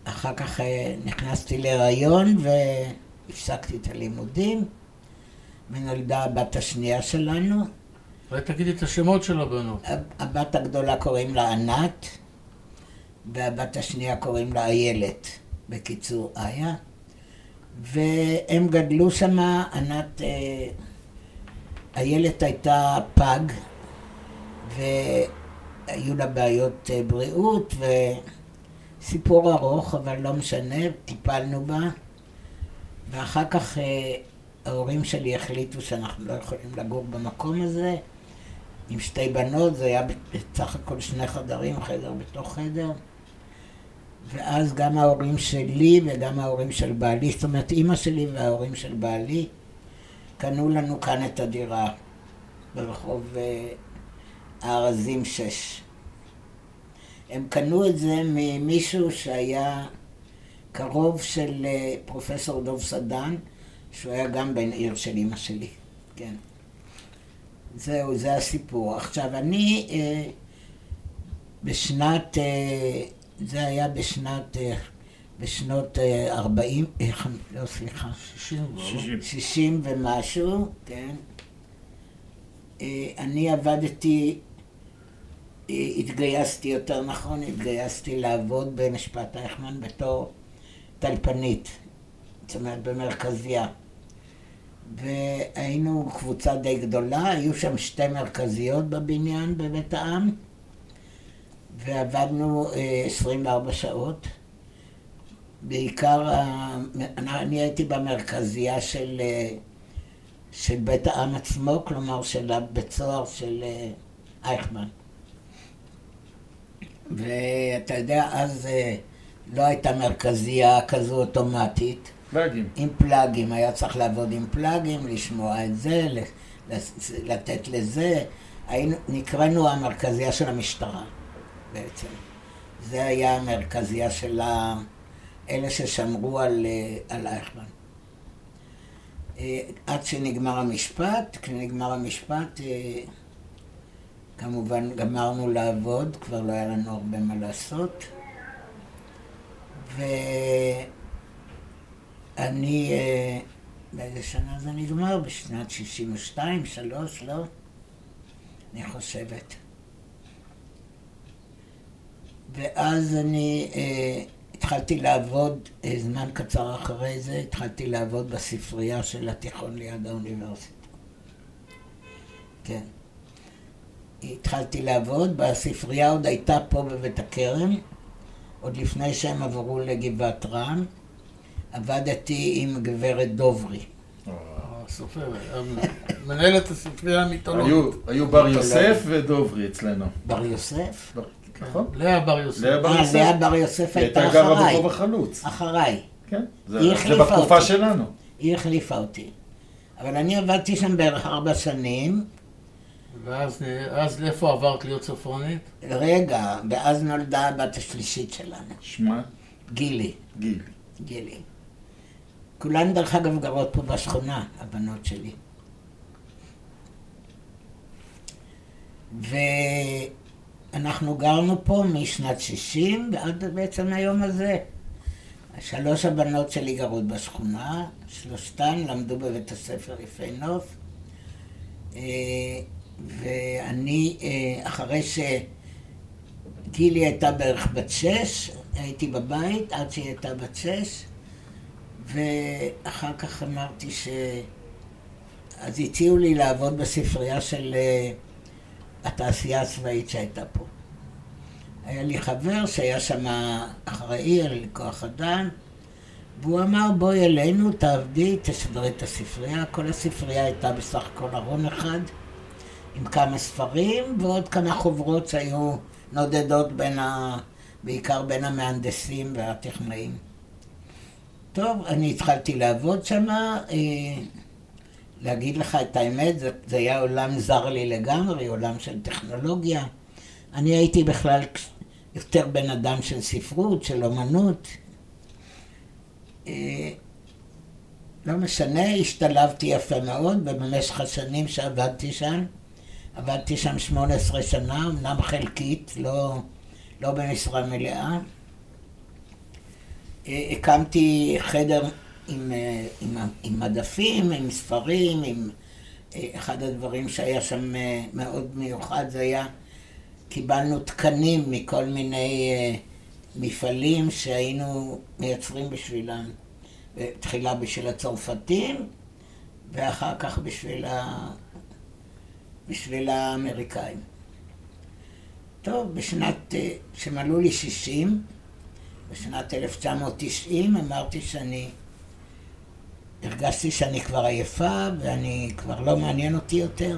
Speaker 3: אחר כך אה, נכנסתי להיריון והפסקתי את הלימודים, ונולדה הבת השנייה שלנו.
Speaker 2: אולי תגידי את השמות של הבנות.
Speaker 3: הבת הגדולה קוראים לה ענת, והבת השנייה קוראים לה איילת, בקיצור איה. והם גדלו שמה, ענת, אה, איילת הייתה פג, והיו לה בעיות אה, בריאות, וסיפור ארוך, אבל לא משנה, טיפלנו בה. ואחר כך אה, ההורים שלי החליטו שאנחנו לא יכולים לגור במקום הזה. עם שתי בנות, זה היה בסך הכל שני חדרים, חדר בתוך חדר. ואז גם ההורים שלי וגם ההורים של בעלי, זאת אומרת אימא שלי וההורים של בעלי, קנו לנו כאן את הדירה ברחוב אה, הארזים 6. הם קנו את זה ממישהו שהיה קרוב של אה, פרופסור דוב סדן, שהוא היה גם בן עיר של אימא שלי, כן. זהו, זה הסיפור. עכשיו, אני אה, בשנת, אה, זה היה בשנת, אה, בשנות אה, 40, אה, לא, סליחה,
Speaker 2: 60.
Speaker 1: 60.
Speaker 3: 60 ומשהו, כן. אה, אני עבדתי, אה, התגייסתי יותר נכון, התגייסתי לעבוד במשפט אייכמן בתור טלפנית, זאת אומרת במרכזייה. והיינו קבוצה די גדולה, היו שם שתי מרכזיות בבניין בבית העם, ועבדנו אה, 24 שעות. בעיקר, ה- אני הייתי במרכזייה של, אה, של בית העם עצמו, כלומר של הבית סוהר של אה, אייכמן. ואתה יודע, אז אה, לא הייתה מרכזייה כזו אוטומטית.
Speaker 1: פלאגים.
Speaker 3: עם פלאגים, היה צריך לעבוד עם פלאגים, לשמוע את זה, לתת לזה. היינו, נקראנו המרכזייה של המשטרה בעצם. זה היה המרכזייה של אלה ששמרו על, אה, על אייכמן. אה, עד שנגמר המשפט, כשנגמר המשפט, אה, כמובן גמרנו לעבוד, כבר לא היה לנו הרבה מה לעשות. ואני, באיזה שנה זה נגמר? בשנת 62, 3, לא? אני חושבת. ואז אני אה, התחלתי לעבוד, אה, זמן קצר אחרי זה, התחלתי לעבוד בספרייה של התיכון ליד האוניברסיטה. כן. התחלתי לעבוד, בספרייה עוד הייתה פה בבית הכרם, עוד לפני שהם עברו לגבעת רם. עבדתי עם גברת דוברי.
Speaker 2: הסופרת, מנהלת הספרייה המיתולוגית.
Speaker 1: היו- היו בר יוסף ודוברי אצלנו.
Speaker 3: בר יוסף?
Speaker 1: נכון?
Speaker 2: לאה בר יוסף.
Speaker 1: לאה בר
Speaker 3: אה,
Speaker 1: יוסף.
Speaker 3: לאה בר יוסף
Speaker 1: היא
Speaker 3: הייתה
Speaker 1: הייתה גרה
Speaker 3: אחריי.
Speaker 1: ברחוב החלוץ.
Speaker 3: אחריי.
Speaker 1: כן. זה
Speaker 3: היא
Speaker 1: זה
Speaker 3: החליפה
Speaker 1: בתקופה
Speaker 3: אותי.
Speaker 1: שלנו.
Speaker 3: היא החליפה אותי. אבל אני עבדתי שם בערך ארבע שנים.
Speaker 2: ואז אז לאיפה עברת להיות ספרנית?
Speaker 3: רגע, ואז נולדה הבת השלישית שלנו,
Speaker 1: שמה?
Speaker 3: גילי.
Speaker 1: גיל.
Speaker 3: גילי. כולן דרך אגב גרות פה בשכונה, הבנות שלי. ואנחנו גרנו פה משנת 60 ועד בעצם היום הזה. שלוש הבנות שלי גרות בשכונה, שלושתן למדו בבית הספר יפה נוף. אה, ואני, אה, אחרי שגילי הייתה בערך בת שש, הייתי בבית עד שהיא הייתה בת שש, ואחר כך אמרתי ש... אז הציעו לי לעבוד בספרייה של אה, התעשייה הצבאית שהייתה פה. היה לי חבר שהיה שם אחראי על כוח אדם, והוא אמר, בואי אלינו, תעבדי, תשדרי את הספרייה. כל הספרייה הייתה בסך הכל ארון אחד, עם כמה ספרים ועוד כמה חוברות שהיו נודדות בין בעיקר בין המהנדסים והטכנאים. טוב, אני התחלתי לעבוד שם, אה, להגיד לך את האמת, זה, זה היה עולם זר לי לגמרי, עולם של טכנולוגיה. אני הייתי בכלל יותר בן אדם של ספרות, של אומנות. אה, לא משנה, השתלבתי יפה מאוד, ובמשך השנים שעבדתי שם, עבדתי שם 18 שנה, אמנם חלקית, לא, לא במשרה מלאה. אה, הקמתי חדר עם, אה, עם, עם מדפים, עם ספרים, עם... אה, אחד הדברים שהיה שם מאוד מיוחד זה היה, קיבלנו תקנים מכל מיני מפעלים שהיינו מייצרים בשבילם. תחילה בשביל הצרפתים, ואחר כך בשביל, ה... בשביל האמריקאים. טוב, בשנת, כשמלאו לי 60, בשנת 1990 אמרתי שאני, הרגשתי שאני כבר עייפה ואני כבר לא מעניין אותי יותר.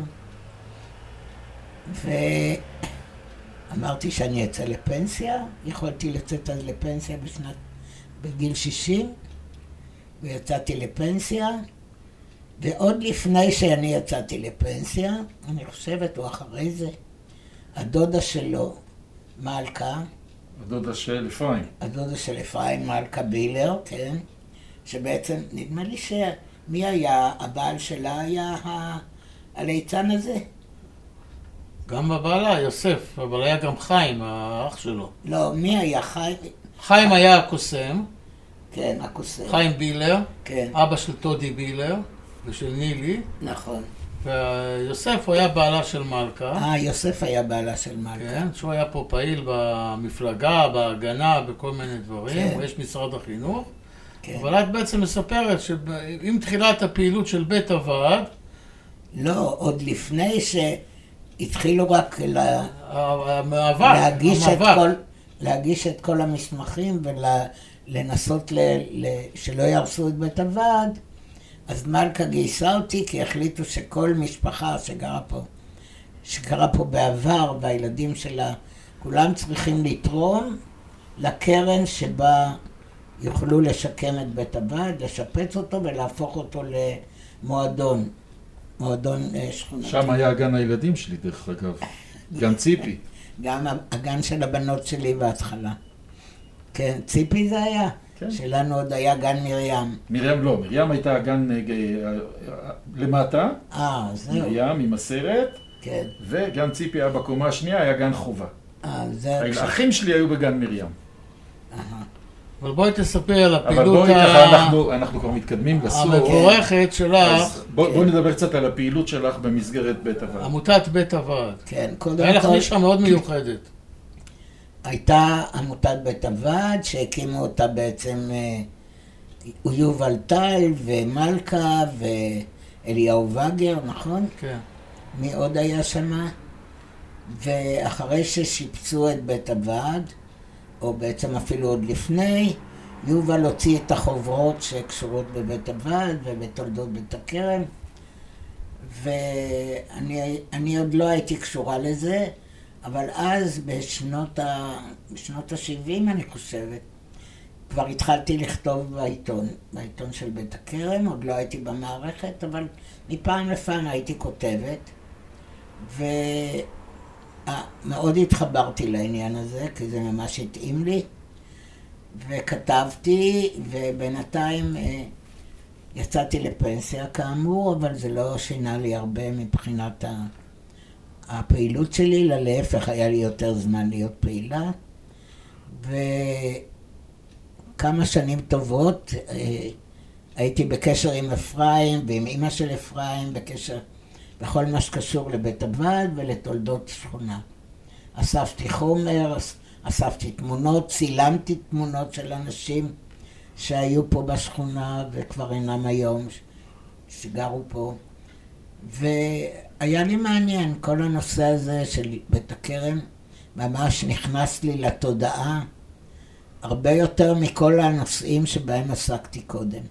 Speaker 3: ואמרתי שאני אצא לפנסיה, יכולתי לצאת אז לפנסיה בשנת, בגיל 60, ויצאתי לפנסיה, ועוד לפני שאני יצאתי לפנסיה, אני חושבת, או אחרי זה, הדודה שלו, מלכה,
Speaker 1: הדודה של אפרים.
Speaker 3: הדודה של אפרים, מלכה בילר, כן, שבעצם, נדמה לי שמי היה, הבעל שלה היה הליצן הזה.
Speaker 2: גם הבעלה, יוסף, אבל היה גם חיים, האח שלו.
Speaker 3: לא, מי היה חיים?
Speaker 2: חיים היה הקוסם.
Speaker 3: כן, הקוסם.
Speaker 2: חיים בילר.
Speaker 3: כן.
Speaker 2: אבא של טודי בילר ושל נילי.
Speaker 3: נכון.
Speaker 2: ויוסף הוא היה בעלה של מלכה.
Speaker 3: אה, יוסף היה בעלה של מלכה.
Speaker 2: כן, שהוא היה פה פעיל במפלגה, בהגנה, בכל מיני דברים. כן. יש משרד החינוך. כן. אבל את בעצם מספרת שעם תחילת הפעילות של בית הוועד...
Speaker 3: לא, עוד לפני שהתחילו רק לה...
Speaker 2: המאבק,
Speaker 3: להגיש המאבק. את כל, להגיש את כל המסמכים ולנסות ל... ל... שלא יהרסו את בית הוועד. אז מלכה גייסה אותי כי החליטו שכל משפחה שגרה פה, שגרה פה בעבר והילדים שלה, כולם צריכים לתרום לקרן שבה יוכלו לשקם את בית הבד, לשפץ אותו ולהפוך אותו למועדון, מועדון אה, שכונתי.
Speaker 1: שם היה גן הילדים שלי דרך אגב, גן ציפי.
Speaker 3: גם הגן של הבנות שלי בהתחלה. כן, ציפי זה היה. כן. שלנו עוד היה גן מרים.
Speaker 1: מרים לא, מרים הייתה גן אה, אה, למטה.
Speaker 3: אה, זהו.
Speaker 1: מרים עם הסרט.
Speaker 3: כן.
Speaker 1: וגן ציפי היה בקומה השנייה, היה גן חובה.
Speaker 3: אה, זה...
Speaker 1: האחים שלי היו בגן מרים.
Speaker 2: אבל בואי תספר על הפעילות
Speaker 1: אבל בואי ככה, אנחנו, אנחנו כבר מתקדמים בסוף.
Speaker 2: המבורכת שלך.
Speaker 1: בואי בוא נדבר קצת על הפעילות שלך במסגרת בית הוועד.
Speaker 2: עמותת בית הוועד.
Speaker 3: כן, קודם כל...
Speaker 2: היה לך נישה מאוד מיוחדת.
Speaker 3: הייתה עמותת בית הוועד, שהקימו אותה בעצם אה, יובל טל ומלכה ואליהו וגר, נכון?
Speaker 2: כן.
Speaker 3: מי עוד היה שם? ואחרי ששיפצו את בית הוועד, או בעצם אפילו עוד לפני, יובל הוציא את החוברות שקשורות בבית הוועד ובתולדות בית הכרם, ואני עוד לא הייתי קשורה לזה, אבל אז, בשנות ה... בשנות ה-70, אני חושבת, כבר התחלתי לכתוב בעיתון, בעיתון של בית הכרם, עוד לא הייתי במערכת, אבל מפעם לפעם הייתי כותבת, ומאוד התחברתי לעניין הזה, כי זה ממש התאים לי, וכתבתי, ובינתיים אה, יצאתי לפנסיה כאמור, אבל זה לא שינה לי הרבה מבחינת. הפעילות שלי, אלא להפך, היה לי יותר זמן להיות פעילה. וכמה שנים טובות אה, הייתי בקשר עם אפרים ועם אימא של אפרים, בקשר בכל מה שקשור לבית הוועד ולתולדות שכונה. אספתי חומר, אספתי תמונות, צילמתי תמונות של אנשים שהיו פה בשכונה וכבר אינם היום, שגרו פה. והיה לי מעניין, כל הנושא הזה של בית הכרם ממש נכנס לי לתודעה הרבה יותר מכל הנושאים שבהם עסקתי קודם.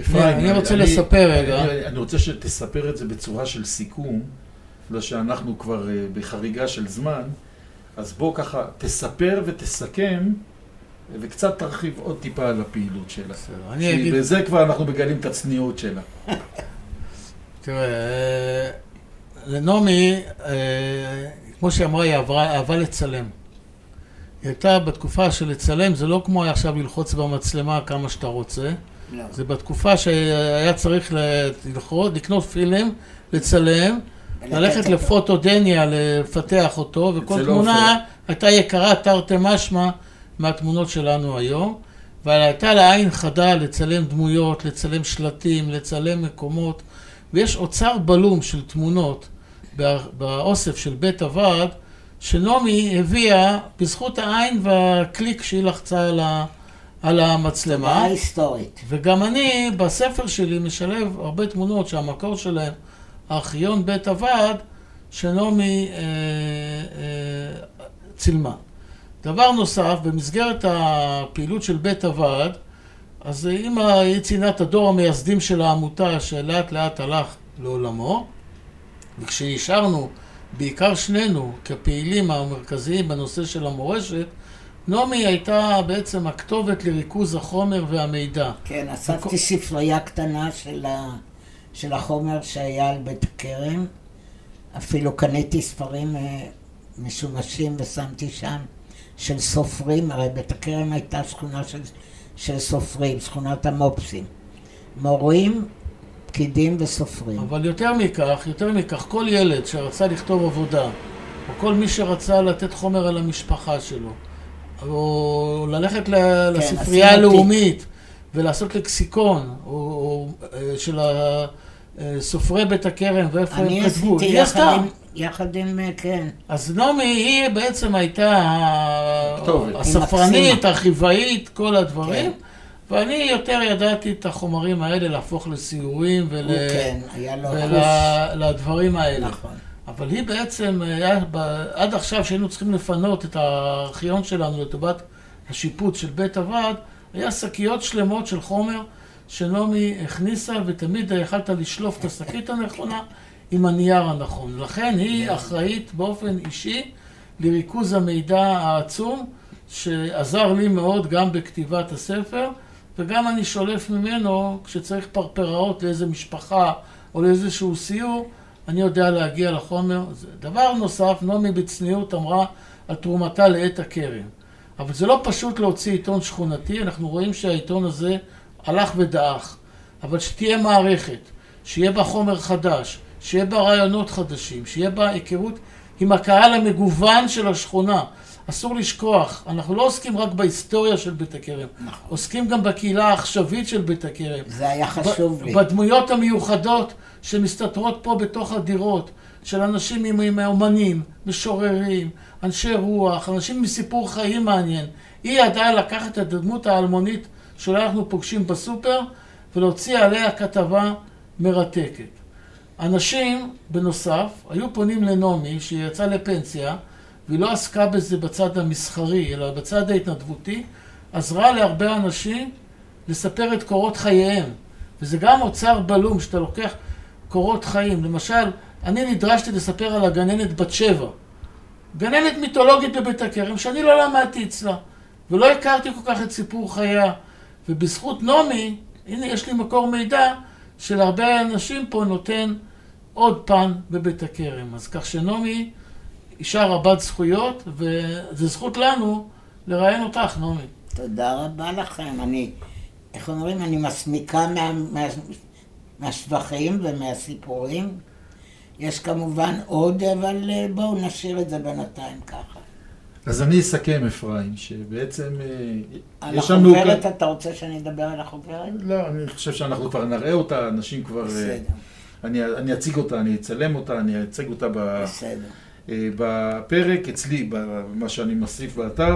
Speaker 2: אפרים, אני רוצה לספר רגע.
Speaker 1: אני רוצה שתספר את זה בצורה של סיכום, בגלל שאנחנו כבר אה, בחריגה של זמן, אז בוא ככה, תספר ותסכם, וקצת תרחיב עוד טיפה על הפעילות שלה.
Speaker 2: בסדר, אני אגיד...
Speaker 1: בזה כבר אנחנו מגלים את הצניעות שלה.
Speaker 2: תראה, אה, לנעמי, אה, כמו שהיא אמרה, היא עברה, אהבה לצלם. היא הייתה בתקופה של לצלם, זה לא כמו עכשיו ללחוץ במצלמה כמה שאתה רוצה.
Speaker 3: לא.
Speaker 2: זה בתקופה שהיה צריך ללחוץ, לקנות פילם, לצלם, ללכת. לפוטודניה, לפתח אותו, וכל
Speaker 1: אצל
Speaker 2: תמונה. הייתה יקרה תרתי משמע מהתמונות שלנו היום. אבל הייתה לה עין חדה לצלם דמויות, לצלם שלטים, לצלם מקומות, ויש אוצר בלום של תמונות בא- באוסף של בית הוועד, שנעמי הביאה בזכות העין והקליק שהיא לחצה על, ה, על המצלמה.
Speaker 3: תודעה היסטורית.
Speaker 2: וגם אני בספר שלי משלב הרבה תמונות שהמקור שלהן ארכיון בית הוועד שנעמי אה, אה, צילמה. דבר נוסף, במסגרת הפעילות של בית הוועד, אז אימא, היא ציינה את הדור המייסדים של העמותה שלאט לאט הלך לעולמו, וכשהשארנו, בעיקר שנינו, כפעילים המרכזיים בנושא של המורשת, נעמי הייתה בעצם הכתובת לריכוז החומר והמידע.
Speaker 3: כן, אספתי ספרייה קטנה של, ה... של החומר שהיה על בית הכרם. אפילו קניתי ספרים אה, משומשים ושמתי שם של סופרים, הרי בית הכרם הייתה שכונה של, של סופרים, שכונת המופסים. מורים, פקידים וסופרים.
Speaker 2: אבל יותר מכך, יותר מכך, כל ילד שרצה לכתוב עבודה, או כל מי שרצה לתת חומר על המשפחה שלו, או ללכת ל- לספרייה
Speaker 3: עשינו
Speaker 2: הלאומית ולעשות לקסיקון, או, או אה, של אה, סופרי בית הכרם ואיפה
Speaker 3: אני
Speaker 2: הם כתבו,
Speaker 3: עשיתי
Speaker 2: היא
Speaker 3: יחד
Speaker 2: עשתה.
Speaker 3: עם, יחד עם, אה, כן,
Speaker 2: אז נעמי היא בעצם הייתה
Speaker 1: כתובת.
Speaker 2: הספרנית. החיוואית, כל הדברים.
Speaker 3: כן.
Speaker 2: ואני יותר ידעתי את החומרים האלה להפוך לסיורים ול...
Speaker 3: הוא כן, היה לו חוש.
Speaker 2: ולדברים האלה.
Speaker 3: נכון.
Speaker 2: אבל היא בעצם, היה, ב- עד עכשיו שהיינו צריכים לפנות את הארכיון שלנו לטובת השיפוט של בית הוועד, היה שקיות שלמות של חומר שנעמי הכניסה, ותמיד יכלת לשלוף את השקית הנכונה עם הנייר הנכון. לכן היא אחראית באופן אישי לריכוז המידע העצום, שעזר לי מאוד גם בכתיבת הספר, וגם אני שולף ממנו, כשצריך פרפראות לאיזה משפחה או לאיזשהו סיור, אני יודע להגיע לחומר. דבר נוסף, נעמי בצניעות אמרה על תרומתה לעת הכרם. אבל זה לא פשוט להוציא עיתון שכונתי, אנחנו רואים שהעיתון הזה הלך ודעך. אבל שתהיה מערכת, שיהיה בה חומר חדש, שיהיה בה רעיונות חדשים, שיהיה בה היכרות עם הקהל המגוון של השכונה. אסור לשכוח, אנחנו לא עוסקים רק בהיסטוריה של בית הכרם,
Speaker 3: נכון.
Speaker 2: עוסקים גם בקהילה העכשווית של בית הכרם.
Speaker 3: זה היה חשוב לי.
Speaker 2: בדמויות המיוחדות שמסתתרות פה בתוך הדירות, של אנשים עם, עם אומנים, משוררים, אנשי רוח, אנשים מסיפור חיים מעניין. היא ידעה לקחת את הדמות האלמונית שאולי אנחנו פוגשים בסופר, ולהוציא עליה כתבה מרתקת. אנשים, בנוסף, היו פונים לנעמי, שהיא יצאה לפנסיה, והיא לא עסקה בזה בצד המסחרי, אלא בצד ההתנדבותי, עזרה להרבה אנשים לספר את קורות חייהם. וזה גם אוצר בלום, שאתה לוקח קורות חיים. למשל, אני נדרשתי לספר על הגננת בת שבע. גננת מיתולוגית בבית הכרם, שאני לא למדתי אצלה, ולא הכרתי כל כך את סיפור חייה. ובזכות נעמי, הנה יש לי מקור מידע שלהרבה אנשים פה נותן עוד פן בבית הכרם. אז כך שנעמי אישה רבת זכויות, וזו זכות לנו לראיין אותך, נעמי.
Speaker 3: תודה רבה לכם. אני, איך אומרים, אני מסמיקה מה, מה, מהשבחים ומהסיפורים. יש כמובן עוד, אבל אה, בואו נשאיר את זה בינתיים ככה.
Speaker 1: אז אני אסכם, אפרים, שבעצם אה,
Speaker 3: על
Speaker 1: יש לנו...
Speaker 3: החוברת,
Speaker 1: כאן-
Speaker 3: אתה רוצה שאני אדבר על החוברת?
Speaker 1: לא, אני חושב שאנחנו כבר נראה אותה, אנשים כבר... אה,
Speaker 3: בסדר,
Speaker 1: אני, אני אציג אותה, אני אצלם אותה, אני אציג אותה ב,
Speaker 3: בסדר.
Speaker 1: אה, בפרק אצלי, במה שאני מוסיף באתר.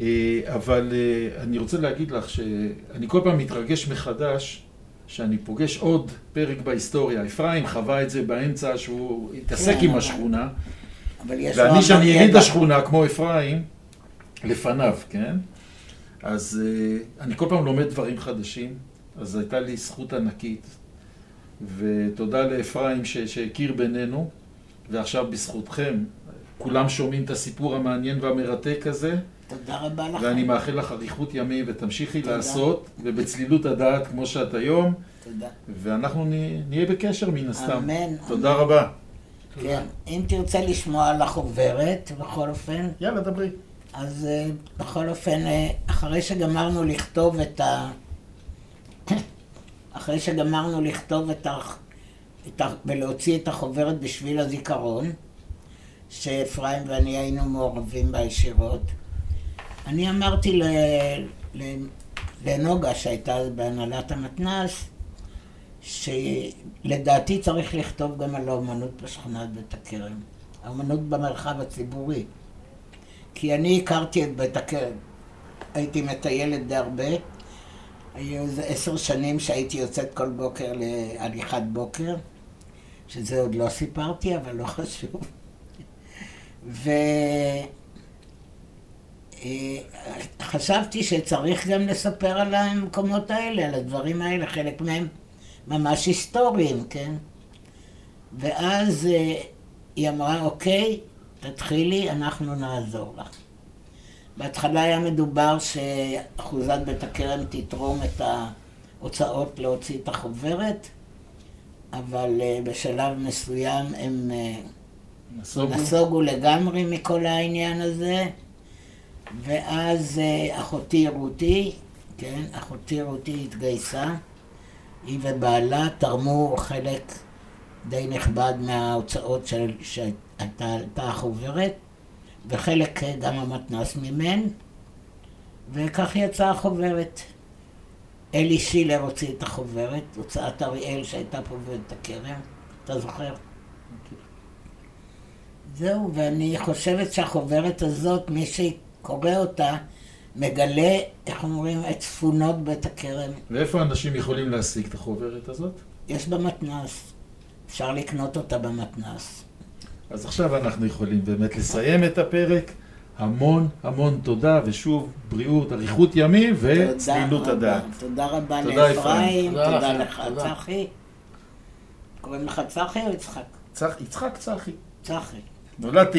Speaker 1: אה, אבל אה, אני רוצה להגיד לך שאני כל פעם מתרגש מחדש שאני פוגש עוד פרק בהיסטוריה. אפרים חווה את זה באמצע שהוא התעסק
Speaker 3: כן,
Speaker 1: עם השכונה. ואני, שאני יליד. השכונה, כמו אפרים, לפניו, כן? אז אני כל פעם לומד דברים חדשים, אז הייתה לי זכות ענקית, ותודה לאפרים שהכיר בינינו, ועכשיו בזכותכם, כולם שומעים את הסיפור המעניין והמרתק הזה,
Speaker 3: תודה רבה לכם.
Speaker 1: ואני מאחל לך אריכות ימים ותמשיכי
Speaker 3: תודה.
Speaker 1: לעשות, ובצלילות הדעת כמו שאת היום,
Speaker 3: תודה.
Speaker 1: ואנחנו נה- נהיה בקשר מן הסתם.
Speaker 3: אמן.
Speaker 1: תודה רבה.
Speaker 3: כן, אם תרצה לשמוע על החוברת, בכל אופן,
Speaker 1: יאללה, דברי.
Speaker 3: אז אה, בכל אופן, אה, אחרי שגמרנו לכתוב את ה... אחרי שגמרנו לכתוב את ה... ולהוציא את החוברת בשביל הזיכרון, שאפרים ואני היינו מעורבים בה ישירות, אני אמרתי ל... ל... לנוגה, שהייתה אז בהנהלת המתנ"ס, שלדעתי צריך לכתוב גם על האומנות בשכונת בית הכרם. האומנות במרחב הציבורי. כי אני הכרתי את בית הכרם. הייתי מטיילת די הרבה. היו איזה עשר שנים שהייתי יוצאת כל בוקר להליכת בוקר, שזה עוד לא סיפרתי, אבל לא חשוב. וחשבתי שצריך גם לספר על המקומות האלה, על הדברים האלה, חלק מהם ממש היסטוריים, כן? ואז אה, היא אמרה, אוקיי, תתחילי, אנחנו נעזור לך. בהתחלה היה מדובר שאחוזת בית הכרם תתרום את ההוצאות להוציא את החוברת, אבל אה, בשלב מסוים הם אה,
Speaker 1: נסוגו.
Speaker 3: נסוגו לגמרי מכל העניין הזה, ואז אה, אחותי רותי, כן, אחותי רותי התגייסה, היא ובעלה תרמו חלק די נכבד מההוצאות שהייתה הייתה החוברת, וחלק גם המתנ"ס מימן, וכך יצאה החוברת. אלי שילר הוציא את החוברת, הוצאת אריאל שהייתה פה בבית הכרם, אתה זוכר? זהו, ואני חושבת שהחוברת הזאת, מי שקורא אותה, מגלה, איך אומרים, את צפונות בית הכרם.
Speaker 1: ואיפה אנשים יכולים להשיג את החוברת הזאת?
Speaker 3: יש במתנ"ס. אפשר לקנות אותה במתנ"ס.
Speaker 1: אז עכשיו אנחנו יכולים באמת לסיים את הפרק. המון המון תודה, ושוב, בריאות, אריכות ימים וצלילות
Speaker 3: תודה
Speaker 1: הדעת.
Speaker 3: רבה. תודה רבה
Speaker 1: תודה,
Speaker 3: לאפרים,
Speaker 2: תודה
Speaker 3: תודה
Speaker 2: לכם,
Speaker 3: לך,
Speaker 2: תודה.
Speaker 3: צחי. קוראים לך צחי או יצחק?
Speaker 1: צח- יצחק צחי.
Speaker 3: צחי.
Speaker 1: נולדתי